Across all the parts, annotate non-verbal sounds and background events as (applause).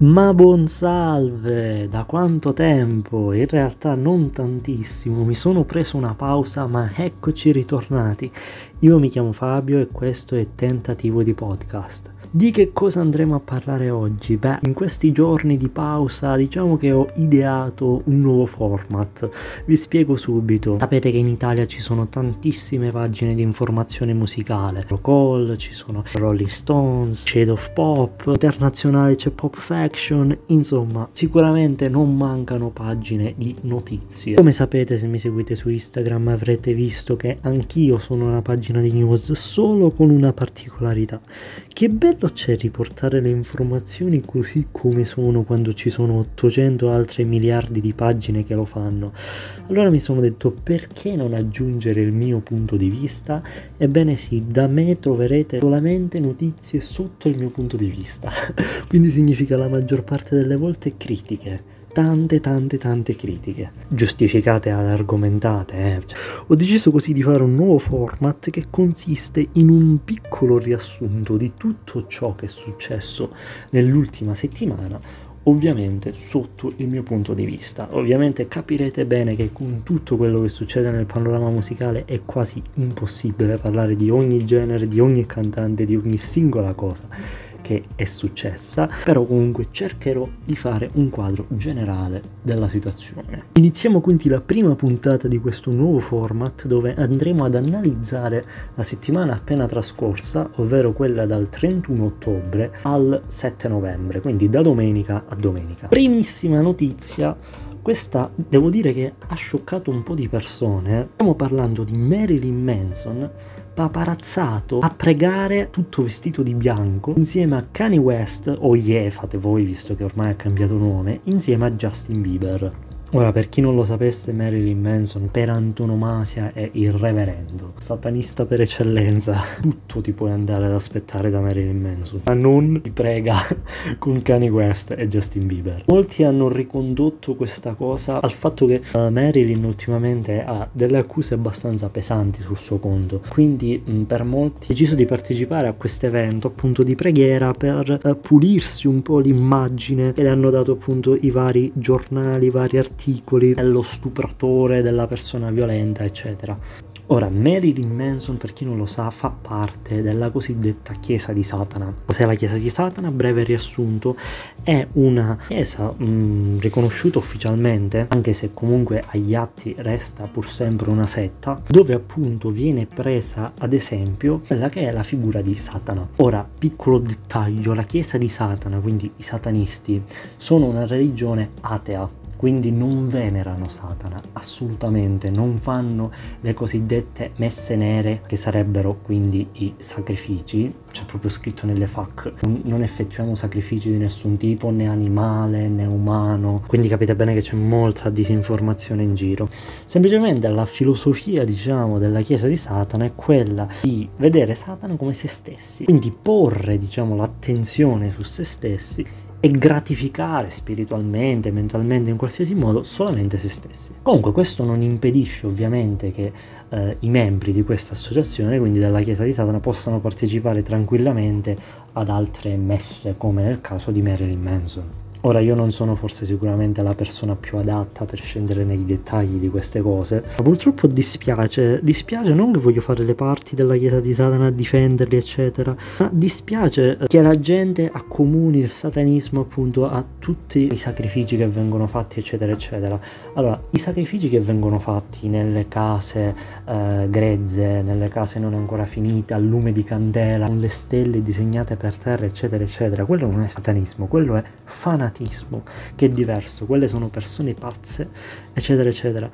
Ma buon salve! Da quanto tempo? In realtà non tantissimo, mi sono preso una pausa, ma eccoci ritornati. Io mi chiamo Fabio e questo è Tentativo di Podcast. Di che cosa andremo a parlare oggi? Beh, in questi giorni di pausa diciamo che ho ideato un nuovo format. Vi spiego subito. Sapete che in Italia ci sono tantissime pagine di informazione musicale. Roll, ci sono Rolling Stones, Shade of Pop, internazionale c'è Pop Faction, insomma, sicuramente non mancano pagine di notizie. Come sapete se mi seguite su Instagram avrete visto che anch'io sono una pagina di news solo con una particolarità. Che bello bello c'è riportare le informazioni così come sono quando ci sono 800 altre miliardi di pagine che lo fanno. Allora mi sono detto perché non aggiungere il mio punto di vista? Ebbene sì, da me troverete solamente notizie sotto il mio punto di vista. (laughs) Quindi significa la maggior parte delle volte critiche tante tante tante critiche, giustificate ed argomentate. Eh. Cioè, ho deciso così di fare un nuovo format che consiste in un piccolo riassunto di tutto ciò che è successo nell'ultima settimana ovviamente sotto il mio punto di vista. Ovviamente capirete bene che con tutto quello che succede nel panorama musicale è quasi impossibile parlare di ogni genere, di ogni cantante, di ogni singola cosa che è successa, però comunque cercherò di fare un quadro generale della situazione. Iniziamo quindi la prima puntata di questo nuovo format dove andremo ad analizzare la settimana appena trascorsa, ovvero quella dal 31 ottobre al 7 novembre, quindi da domenica a domenica. Primissima notizia questa devo dire che ha scioccato un po' di persone. Stiamo parlando di Marilyn Manson paparazzato a pregare tutto vestito di bianco insieme a Kanye West o yeah fate voi visto che ormai ha cambiato nome insieme a Justin Bieber Ora, per chi non lo sapesse, Marilyn Manson per antonomasia è il reverendo, satanista per eccellenza. Tutto ti puoi andare ad aspettare da Marilyn Manson, ma non ti prega (laughs) con Kanye West e Justin Bieber. Molti hanno ricondotto questa cosa al fatto che uh, Marilyn ultimamente ha delle accuse abbastanza pesanti sul suo conto, quindi mh, per molti ha deciso di partecipare a questo evento appunto di preghiera per uh, pulirsi un po' l'immagine che le hanno dato appunto i vari giornali, i vari articoli articoli dello stupratore, della persona violenta, eccetera. Ora, Marilyn Manson, per chi non lo sa, fa parte della cosiddetta Chiesa di Satana. Cos'è la Chiesa di Satana? Breve riassunto, è una chiesa mh, mm, riconosciuta ufficialmente, anche se comunque agli atti resta pur sempre una setta, dove appunto viene presa ad esempio quella che è la figura di Satana. Ora, piccolo dettaglio, la Chiesa di Satana, quindi i satanisti, sono una religione atea, quindi non venerano Satana, assolutamente, non fanno le cosiddette messe nere che sarebbero quindi i sacrifici, c'è proprio scritto nelle FAC, non effettuiamo sacrifici di nessun tipo, né animale né umano, quindi capite bene che c'è molta disinformazione in giro. Semplicemente la filosofia, diciamo, della Chiesa di Satana è quella di vedere Satana come se stessi, quindi porre, diciamo, l'attenzione su se stessi e gratificare spiritualmente, mentalmente, in qualsiasi modo solamente se stessi. Comunque questo non impedisce ovviamente che eh, i membri di questa associazione, quindi della Chiesa di Satana, possano partecipare tranquillamente ad altre messe, come nel caso di Marilyn Manson. Ora io non sono forse sicuramente la persona più adatta per scendere nei dettagli di queste cose, ma purtroppo dispiace, dispiace non che voglio fare le parti della Chiesa di Satana a difenderli eccetera, ma dispiace che la gente accomuni il satanismo appunto a tutti i sacrifici che vengono fatti eccetera eccetera. Allora, i sacrifici che vengono fatti nelle case eh, grezze, nelle case non ancora finite, al lume di candela, con le stelle disegnate per terra eccetera eccetera, quello non è satanismo, quello è fanatismo fanatismo, che è diverso, quelle sono persone pazze, eccetera, eccetera.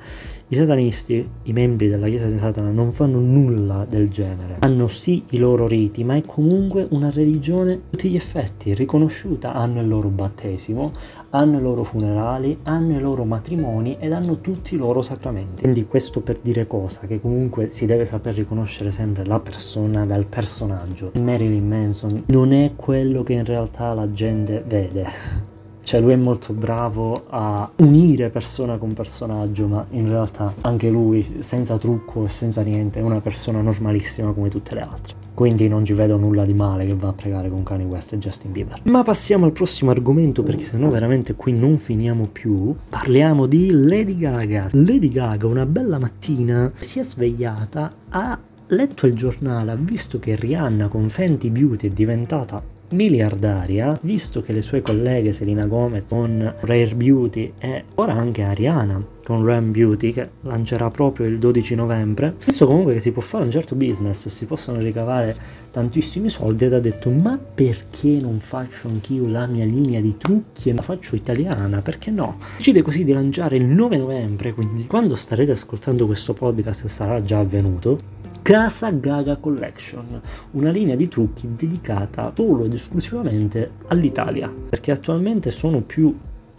I satanisti, i membri della Chiesa di Satana, non fanno nulla del genere. Hanno sì i loro riti, ma è comunque una religione a tutti gli effetti, riconosciuta. Hanno il loro battesimo, hanno i loro funerali, hanno i loro matrimoni ed hanno tutti i loro sacramenti. Quindi questo per dire cosa? Che comunque si deve saper riconoscere sempre la persona dal personaggio. Marilyn Manson non è quello che in realtà la gente vede Cioè lui è molto bravo a unire persona con personaggio, ma in realtà anche lui, senza trucco e senza niente, è una persona normalissima come tutte le altre. Quindi non ci vedo nulla di male che va a pregare con Kanye West e Justin Bieber. Ma passiamo al prossimo argomento perché sennò veramente qui non finiamo più. Parliamo di Lady Gaga. Lady Gaga una bella mattina si è svegliata, ha letto il giornale, ha visto che Rihanna con Fenty Beauty è diventata miliardaria, visto che le sue colleghe Selena Gomez con Rare Beauty e ora anche Ariana con Ram Beauty che lancerà proprio il 12 novembre, visto comunque che si può fare un certo business, si possono ricavare tantissimi soldi ed ha detto ma perché non faccio anch'io la mia linea di trucchi e la faccio italiana, perché no? Decide così di lanciare il 9 novembre, quindi quando starete ascoltando questo podcast sarà già avvenuto, Casa Gaga Collection, una linea di trucchi dedicata solo ed esclusivamente all'Italia, perché attualmente sono più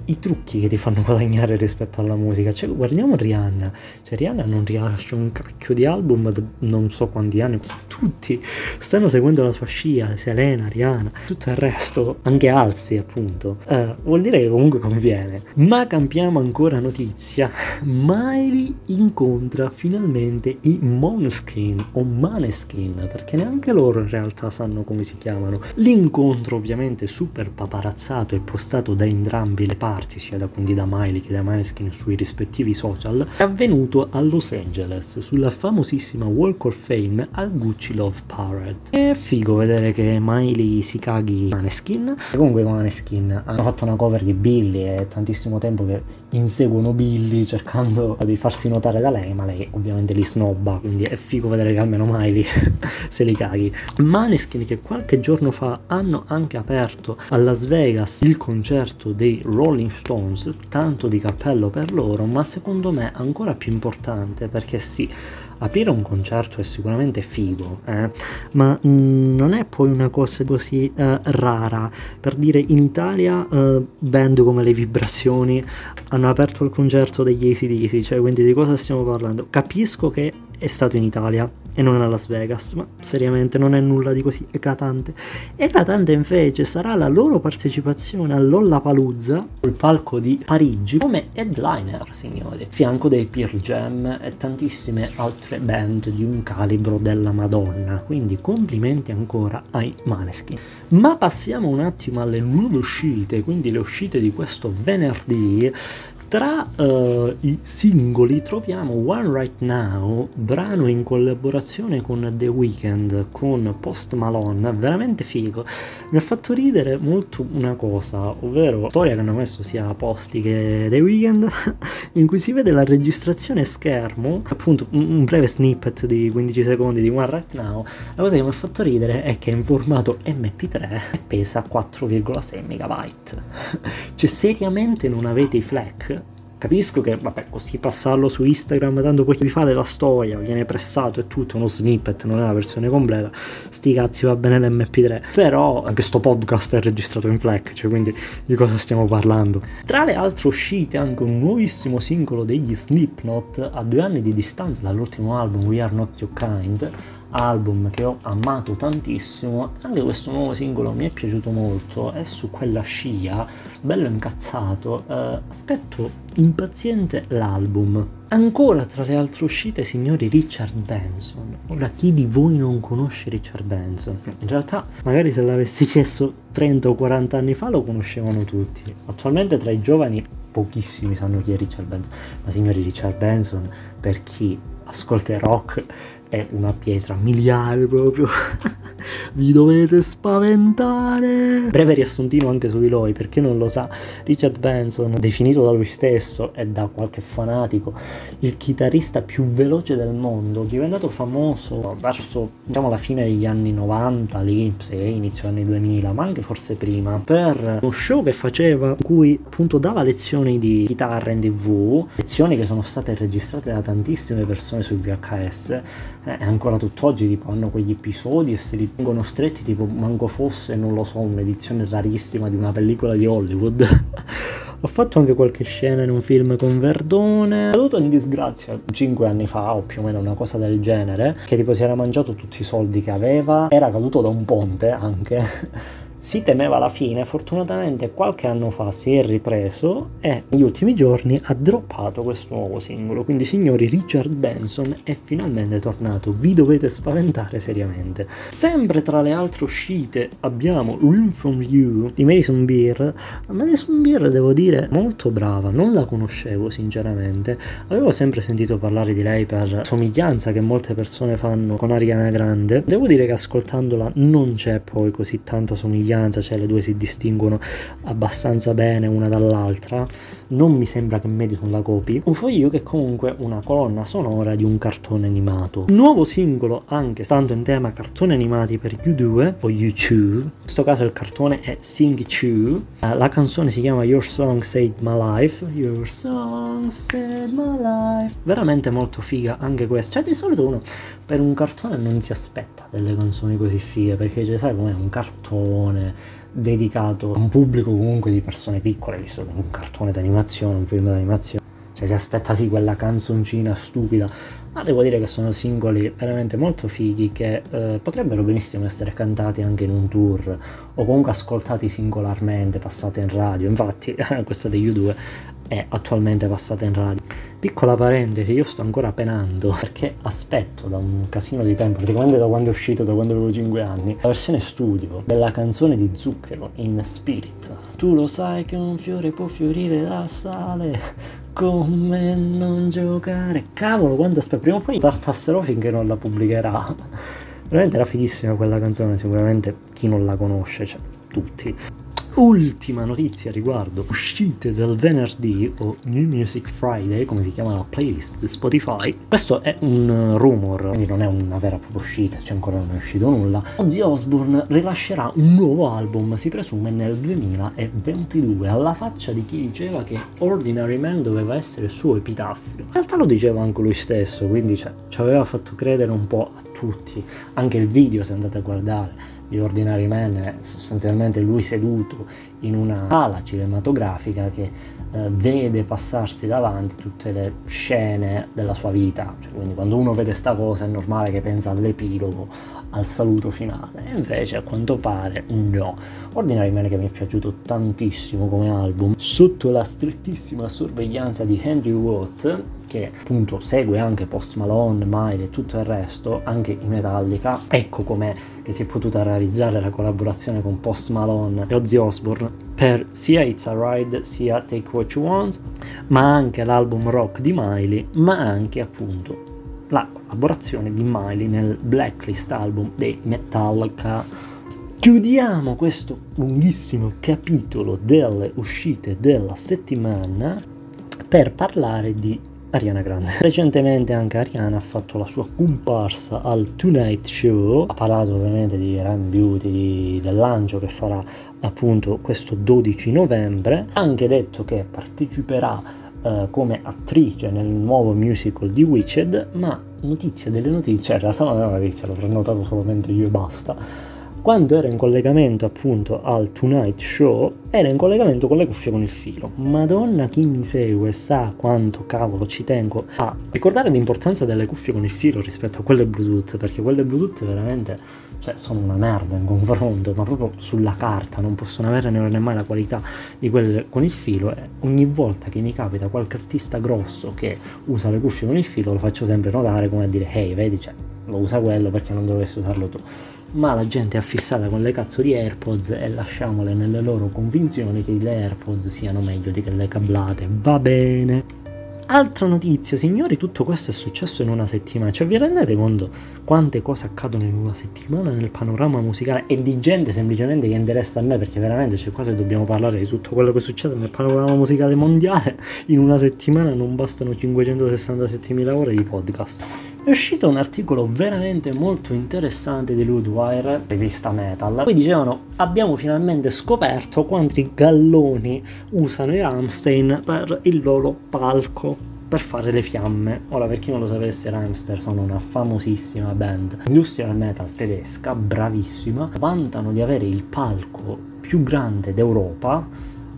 i trucchi che ti fanno guadagnare rispetto alla musica. Cioè, guardiamo Rihanna. Cioè, Rihanna non rilascia un cacchio di album da non so quanti anni. Tutti stanno seguendo la sua scia, Selena, Rihanna, tutto il resto, anche Alzi, appunto. Uh, vuol dire che comunque conviene. Ma cambiamo ancora notizia. Miley incontra finalmente i Moneskin o Maneskin, perché neanche loro in realtà sanno come si chiamano. L'incontro ovviamente super paparazzato e postato da entrambi le parti parti, sia da, quindi da Miley che da Maneskin sui rispettivi social, è avvenuto a Los Angeles, sulla famosissima Walk of Fame al Gucci Love Parade. È figo vedere che Miley si caghi Maneskin. E comunque Maneskin hanno fatto una cover di Billy, è tantissimo tempo che inseguono Billy cercando di farsi notare da lei, ma lei ovviamente li snobba, quindi è figo vedere che almeno Miley (laughs) se li caghi. Maneskin che qualche giorno fa hanno anche aperto a Las Vegas il concerto dei Rolling Stones, tanto di cappello per loro, ma secondo me ancora più importante perché sì, aprire un concerto è sicuramente figo, eh? ma mm, non è poi una cosa così uh, rara. Per dire, in Italia uh, band come le vibrazioni hanno aperto il concerto degli ACDC, cioè quindi di cosa stiamo parlando? Capisco che è stato in Italia, e non a Las Vegas, ma seriamente non è nulla di così eclatante. Eclatante invece sarà la loro partecipazione all'Ollapalooza sul palco di Parigi come headliner, signori, fianco dei Pearl Jam e tantissime altre band di un calibro della Madonna, quindi complimenti ancora ai Maneskin. Ma passiamo un attimo alle nuove uscite, quindi le uscite di questo venerdì. Tra uh, i singoli troviamo One Right Now, brano in collaborazione con The Weeknd, con Post Malone, veramente figo. Mi ha fatto ridere molto una cosa, ovvero la storia che hanno messo sia Posti che The Weeknd, (laughs) in cui si vede la registrazione schermo, appunto un breve snippet di 15 secondi di One Right Now. La cosa che mi ha fatto ridere è che è in formato MP3 e pesa 4,6 MB. (laughs) cioè seriamente non avete i FLAC? Capisco che, vabbè, così passarlo su Instagram, tanto poi vi fate la storia, viene pressato e tutto, uno snippet, non è la versione completa. Sti cazzi, va bene l'MP3. Però anche sto podcast è registrato in FLAC, cioè quindi di cosa stiamo parlando? Tra le altre uscite anche un nuovissimo singolo degli Slipknot a due anni di distanza dall'ultimo album We Are Not Your Kind album che ho amato tantissimo anche questo nuovo singolo mi è piaciuto molto è su quella scia bello incazzato eh, aspetto impaziente l'album. Ancora tra le altre uscite signori Richard Benson. Ora chi di voi non conosce Richard Benson? In realtà magari se l'avessi chiesto 30 o 40 anni fa lo conoscevano tutti. Attualmente tra i giovani pochissimi sanno chi è Richard Benson. Ma signori Richard Benson per chi ascolta rock è una pietra miliare proprio. (laughs) Vi dovete spaventare. Breve riassuntino anche su di lui, per chi non lo sa, Richard Benson, definito da lui stesso e da qualche fanatico il chitarrista più veloce del mondo, diventato famoso verso diciamo la fine degli anni 90, lì, se inizio anni 2000, ma anche forse prima, per uno show che faceva in cui appunto dava lezioni di chitarra in tv, lezioni che sono state registrate da tantissime persone sul VHS eh, ancora tutt'oggi tipo hanno quegli episodi e se li tengono stretti tipo manco fosse, non lo so, un'edizione rarissima di una pellicola di Hollywood. (laughs) Ho fatto anche qualche scena in un film con Verdone. È caduto in disgrazia 5 anni fa o più o meno una cosa del genere. Che tipo si era mangiato tutti i soldi che aveva. Era caduto da un ponte anche (laughs) si temeva la fine, fortunatamente qualche anno fa si è ripreso e negli ultimi giorni ha droppato questo nuovo singolo. Quindi signori, Richard Benson è finalmente tornato, vi dovete spaventare seriamente. Sempre tra le altre uscite abbiamo Room From You di Madison Beer. Madison Beer devo dire molto brava, non la conoscevo sinceramente, avevo sempre sentito parlare di lei per somiglianza che molte persone fanno con Ariana Grande. Devo dire che ascoltandola non c'è poi così tanta somiglianza, cioè le due si distinguono abbastanza bene una dall'altra. Non mi sembra che Madison la copi. Un foglio che è comunque una colonna sonora di un cartone animato. Nuovo singolo anche stando in tema cartoni animati per U2 o U2. In questo caso il cartone è Sing 2. La canzone si chiama Your Song Saved My Life. Your Song Saved My Life. Veramente molto figa anche questa. Cioè di solito uno per un cartone non si aspetta delle canzoni così fighe perché cioè, sai com'è un cartone dedicato a un pubblico comunque di persone piccole, visto che è un cartone d'animazione, un film d'animazione. Cioè si aspetta sì quella canzoncina stupida, ma devo dire che sono singoli veramente molto fighi che eh, potrebbero benissimo essere cantati anche in un tour o comunque ascoltati singolarmente, passati in radio. Infatti (laughs) questa degli U2 è attualmente passata in radio. Piccola parentesi, io sto ancora penando perché aspetto da un casino di tempo, praticamente da quando è uscito, da quando avevo 5 anni, la versione studio della canzone di Zucchero in Spirit. Tu lo sai che un fiore può fiorire dal sale, come non giocare. Cavolo, quando aspetto, prima o poi tartasserò finché non la pubblicherà. Veramente era fighissima quella canzone, sicuramente chi non la conosce, cioè tutti. Ultima notizia riguardo uscite del venerdì o New Music Friday, come si chiama la playlist di Spotify. Questo è un rumor, quindi non è una vera e propria uscita, cioè ancora non è uscito nulla. Ozzy Osbourne rilascerà un nuovo album, si presume nel 2022, alla faccia di chi diceva che Ordinary Man doveva essere il suo epitaffio. In realtà lo diceva anche lui stesso, quindi cioè, ci aveva fatto credere un po' a tutti. Anche il video, se andate a guardare, di Ordinary Man è sostanzialmente lui seduto in una sala cinematografica che eh, vede passarsi davanti tutte le scene della sua vita. Cioè, quindi quando uno vede sta cosa è normale che pensa all'epilogo, al saluto finale. E invece a quanto pare no. Ordinary Man che mi è piaciuto tantissimo come album, sotto la strettissima sorveglianza di Andrew Watt, che appunto segue anche Post Malone, Miley e tutto il resto, anche i Metallica. Ecco com'è che si è potuta realizzare la collaborazione con Post Malone e Ozzy Osbourne per sia It's a Ride sia Take What You Want, ma anche l'album rock di Miley, ma anche appunto la collaborazione di Miley nel Blacklist album dei Metallica. Chiudiamo questo lunghissimo capitolo delle uscite della settimana per parlare di Ariana Grande. (laughs) Recentemente anche Ariana ha fatto la sua comparsa al Tonight Show, ha parlato ovviamente di Run Beauty, di, del lancio che farà appunto questo 12 novembre, ha anche detto che parteciperà uh, come attrice nel nuovo musical di Witched, ma notizia delle notizie, in realtà non è una notizia, l'ho prenotato solamente io e basta quando era in collegamento appunto al Tonight Show, era in collegamento con le cuffie con il filo. Madonna, chi mi segue sa quanto cavolo ci tengo a ricordare l'importanza delle cuffie con il filo rispetto a quelle Bluetooth, perché quelle Bluetooth veramente cioè, sono una merda in confronto, ma proprio sulla carta non possono avere nemmeno la qualità di quelle con il filo. E ogni volta che mi capita qualche artista grosso che usa le cuffie con il filo, lo faccio sempre notare come a dire, hey, vedi, cioè, lo usa quello perché non dovresti usarlo tu ma la gente è affissata con le cazzo di AirPods e lasciamole nelle loro convinzioni che le AirPods siano meglio di che le cablate. Va bene. Altra notizia, signori, tutto questo è successo in una settimana. Cioè, vi rendete conto quante cose accadono in una settimana nel panorama musicale e di gente semplicemente che interessa a me? Perché veramente c'è quasi dobbiamo parlare di tutto quello che succede nel panorama musicale mondiale. In una settimana non bastano 567.000 ore di podcast. È uscito un articolo veramente molto interessante di Ludwire, rivista Metal. Poi dicevano: Abbiamo finalmente scoperto quanti galloni usano i Ramstein per il loro palco per fare le fiamme. Ora, per chi non lo sapesse, Ramstein sono una famosissima band industrial metal tedesca, bravissima. Vantano di avere il palco più grande d'Europa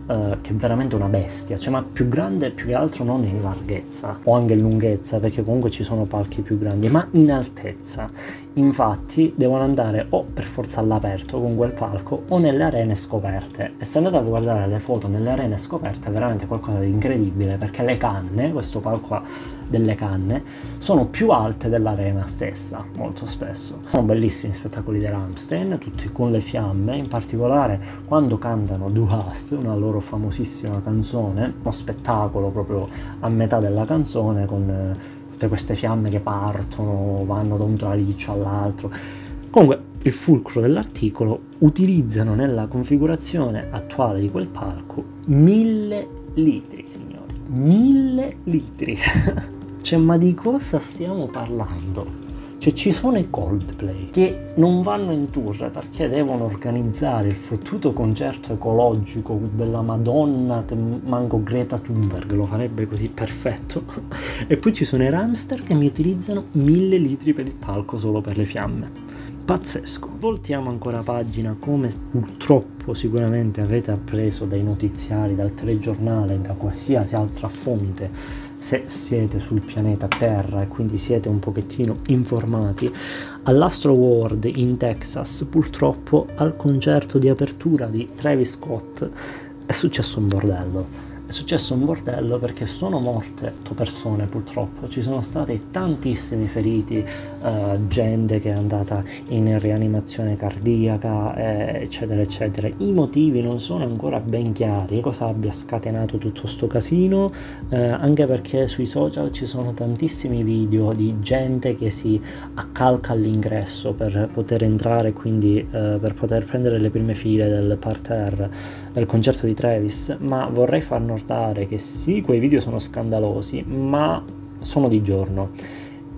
Uh, che è veramente una bestia, cioè ma più grande più che altro non in larghezza o anche in lunghezza, perché comunque ci sono palchi più grandi, ma in altezza. Infatti devono andare o per forza all'aperto con quel palco o nelle arene scoperte. E se andate a guardare le foto nelle arene scoperte è veramente qualcosa di incredibile perché le canne, questo palco ha delle canne, sono più alte dell'arena stessa, molto spesso. Sono bellissimi spettacoli di Rammstein, tutti con le fiamme, in particolare quando cantano Du hast, una loro famosissima canzone, uno spettacolo proprio a metà della canzone con eh, tutte queste fiamme che partono, vanno da un traliccio all'altro. Comunque, il fulcro dell'articolo utilizzano nella configurazione attuale di quel palco mille litri, signori. Mille litri. (laughs) cioè, ma di cosa stiamo parlando? Cioè ci sono i Coldplay che non vanno in tour perché devono organizzare il fottuto concerto ecologico della Madonna che manco Greta Thunberg lo farebbe così perfetto. (laughs) e poi ci sono i Ramster che mi utilizzano mille litri per il palco solo per le fiamme. Pazzesco. Voltiamo ancora pagina come purtroppo sicuramente avete appreso dai notiziari, dal telegiornale, da qualsiasi altra fonte se siete sul pianeta Terra e quindi siete un pochettino informati, all'Astro World in Texas purtroppo al concerto di apertura di Travis Scott è successo un bordello è successo un bordello perché sono morte persone purtroppo, ci sono stati tantissimi feriti, eh, gente che è andata in rianimazione cardiaca, eh, eccetera, eccetera. I motivi non sono ancora ben chiari, cosa abbia scatenato tutto questo casino, eh, anche perché sui social ci sono tantissimi video di gente che si accalca all'ingresso per poter entrare, quindi eh, per poter prendere le prime file del parterre del concerto di Travis, ma vorrei far notare che sì, quei video sono scandalosi, ma sono di giorno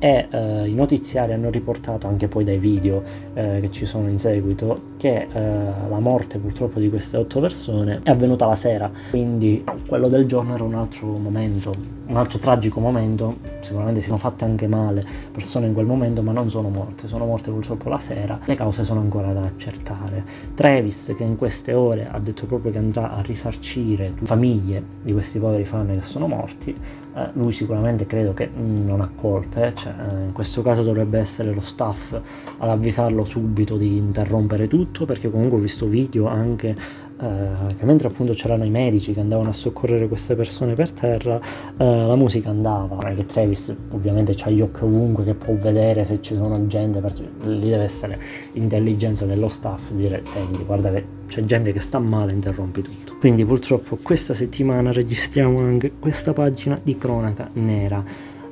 e eh, i notiziari hanno riportato anche poi dai video eh, che ci sono in seguito che eh, la morte purtroppo di queste otto persone è avvenuta la sera. Quindi quello del giorno era un altro momento un altro tragico momento. Sicuramente si sono fatte anche male persone in quel momento ma non sono morte. Sono morte purtroppo la sera. Le cause sono ancora da accertare. Travis che in queste ore ha detto proprio che andrà a risarcire famiglie di questi poveri fan che sono morti eh, lui sicuramente credo che non ha colpe, cioè, eh, in questo caso dovrebbe essere lo staff ad avvisarlo subito di interrompere tutto, perché comunque ho visto video anche eh, che mentre appunto c'erano i medici che andavano a soccorrere queste persone per terra, eh, la musica andava. Non è che Travis ovviamente ha gli occhi ovunque che può vedere se ci sono gente, perché lì deve essere intelligenza dello staff, dire senti guarda che c'è gente che sta male, interrompi tutto. Quindi purtroppo questa settimana registriamo anche questa pagina di cronaca nera.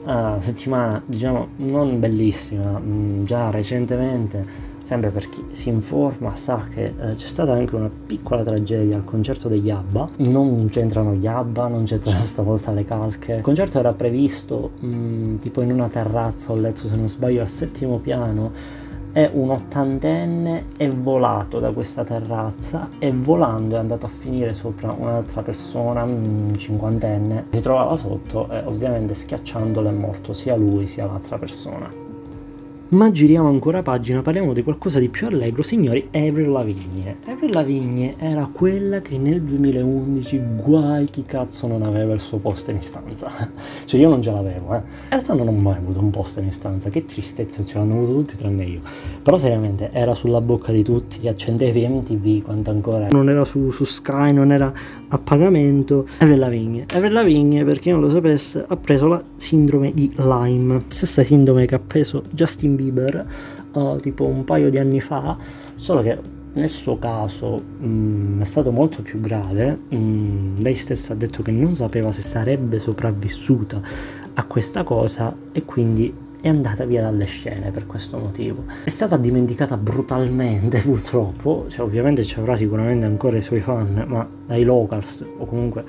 Uh, settimana diciamo non bellissima, mh, mm, già recentemente sempre per chi si informa sa che eh, c'è stata anche una piccola tragedia al concerto degli ABBA, non c'entrano gli ABBA, non c'entrano (laughs) stavolta le calche, il concerto era previsto mh, mm, tipo in una terrazza, ho letto se non sbaglio al settimo piano, e un ottantenne è volato da questa terrazza e volando è andato a finire sopra un'altra persona, un cinquantenne, si trovava sotto e ovviamente schiacciandolo è morto sia lui sia l'altra persona. Ma giriamo ancora pagina, parliamo di qualcosa di più allegro, signori, Avril Lavigne. Avril Lavigne era quella che nel 2011 guai chi cazzo non aveva il suo poster in stanza. (laughs) cioè io non ce l'avevo, eh. In realtà non ho mai avuto un poster in stanza, che tristezza, ce l'hanno avuto tutti tranne io. Però seriamente era sulla bocca di tutti, accendevi MTV quanto ancora non era su, su Sky, non era a pagamento. Avril Lavigne. Avril Lavigne, per chi non lo sapesse, ha preso la sindrome di Lyme. Stessa sindrome che ha preso Justin Bieber uh, tipo un paio di anni fa, solo che nel suo caso mh, mm, è stato molto più grave, mh, mm, lei stessa ha detto che non sapeva se sarebbe sopravvissuta a questa cosa e quindi è andata via dalle scene per questo motivo. È stata dimenticata brutalmente (laughs) purtroppo, cioè, ovviamente ci avrà sicuramente ancora i suoi fan, ma dai locals o comunque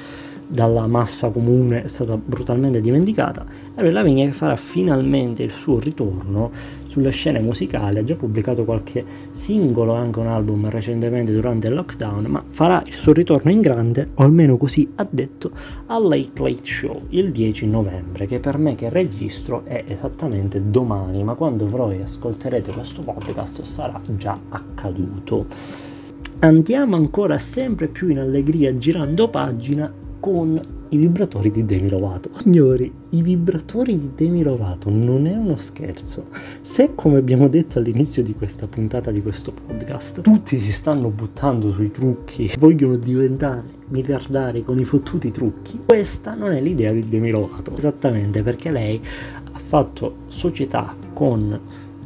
dalla massa comune è stata brutalmente dimenticata. Avril Lavigne farà finalmente il suo ritorno sulle scene musicali, ha già pubblicato qualche singolo, anche un album recentemente durante il lockdown, ma farà il suo ritorno in grande, o almeno così ha detto, al Late Late Show il 10 novembre, che per me che registro è esattamente domani, ma quando voi ascolterete questo podcast sarà già accaduto. Andiamo ancora sempre più in allegria girando pagina con i vibratori di Demi Lovato. Signori, i vibratori di Demi Lovato non è uno scherzo. Se, come abbiamo detto all'inizio di questa puntata di questo podcast, tutti si stanno buttando sui trucchi, vogliono diventare miliardari con i fottuti trucchi, questa non è l'idea di Demi Lovato. Esattamente perché lei ha fatto società con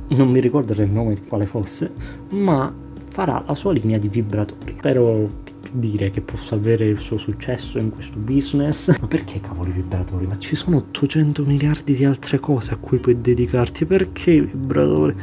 non mi ricordo il nome di quale fosse, ma farà la sua linea di vibratori. Spero dire che possa avere il suo successo in questo business. Ma perché cavolo i vibratori? Ma ci sono 800 miliardi di altre cose a cui puoi dedicarti. Perché i vibratori?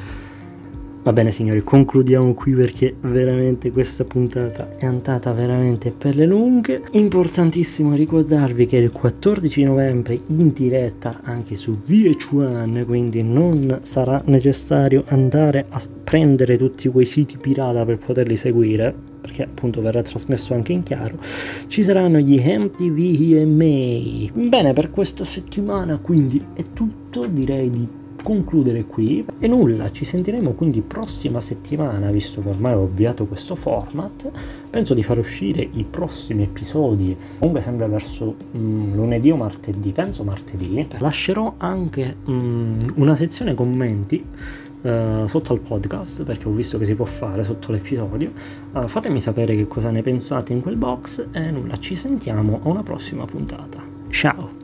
Va bene signori, concludiamo qui perché veramente questa puntata è andata veramente per le lunghe. Importantissimo ricordarvi che il 14 novembre in diretta anche su VH1, quindi non sarà necessario andare a prendere tutti quei siti pirata per poterli seguire, perché appunto verrà trasmesso anche in chiaro, ci saranno gli MTV EMA. Bene, per questa settimana quindi è tutto, direi di concludere qui. E nulla ci sentiremo quindi prossima settimana visto che ormai ho avviato questo format. Penso di far uscire i prossimi episodi comunque sempre verso mm, lunedì o martedì penso martedì. Lascerò anche mm, una sezione commenti Uh, sotto al podcast perché ho visto che si può fare sotto l'episodio. Uh, fatemi sapere che cosa ne pensate in quel box e nulla ci sentiamo a una prossima puntata. Ciao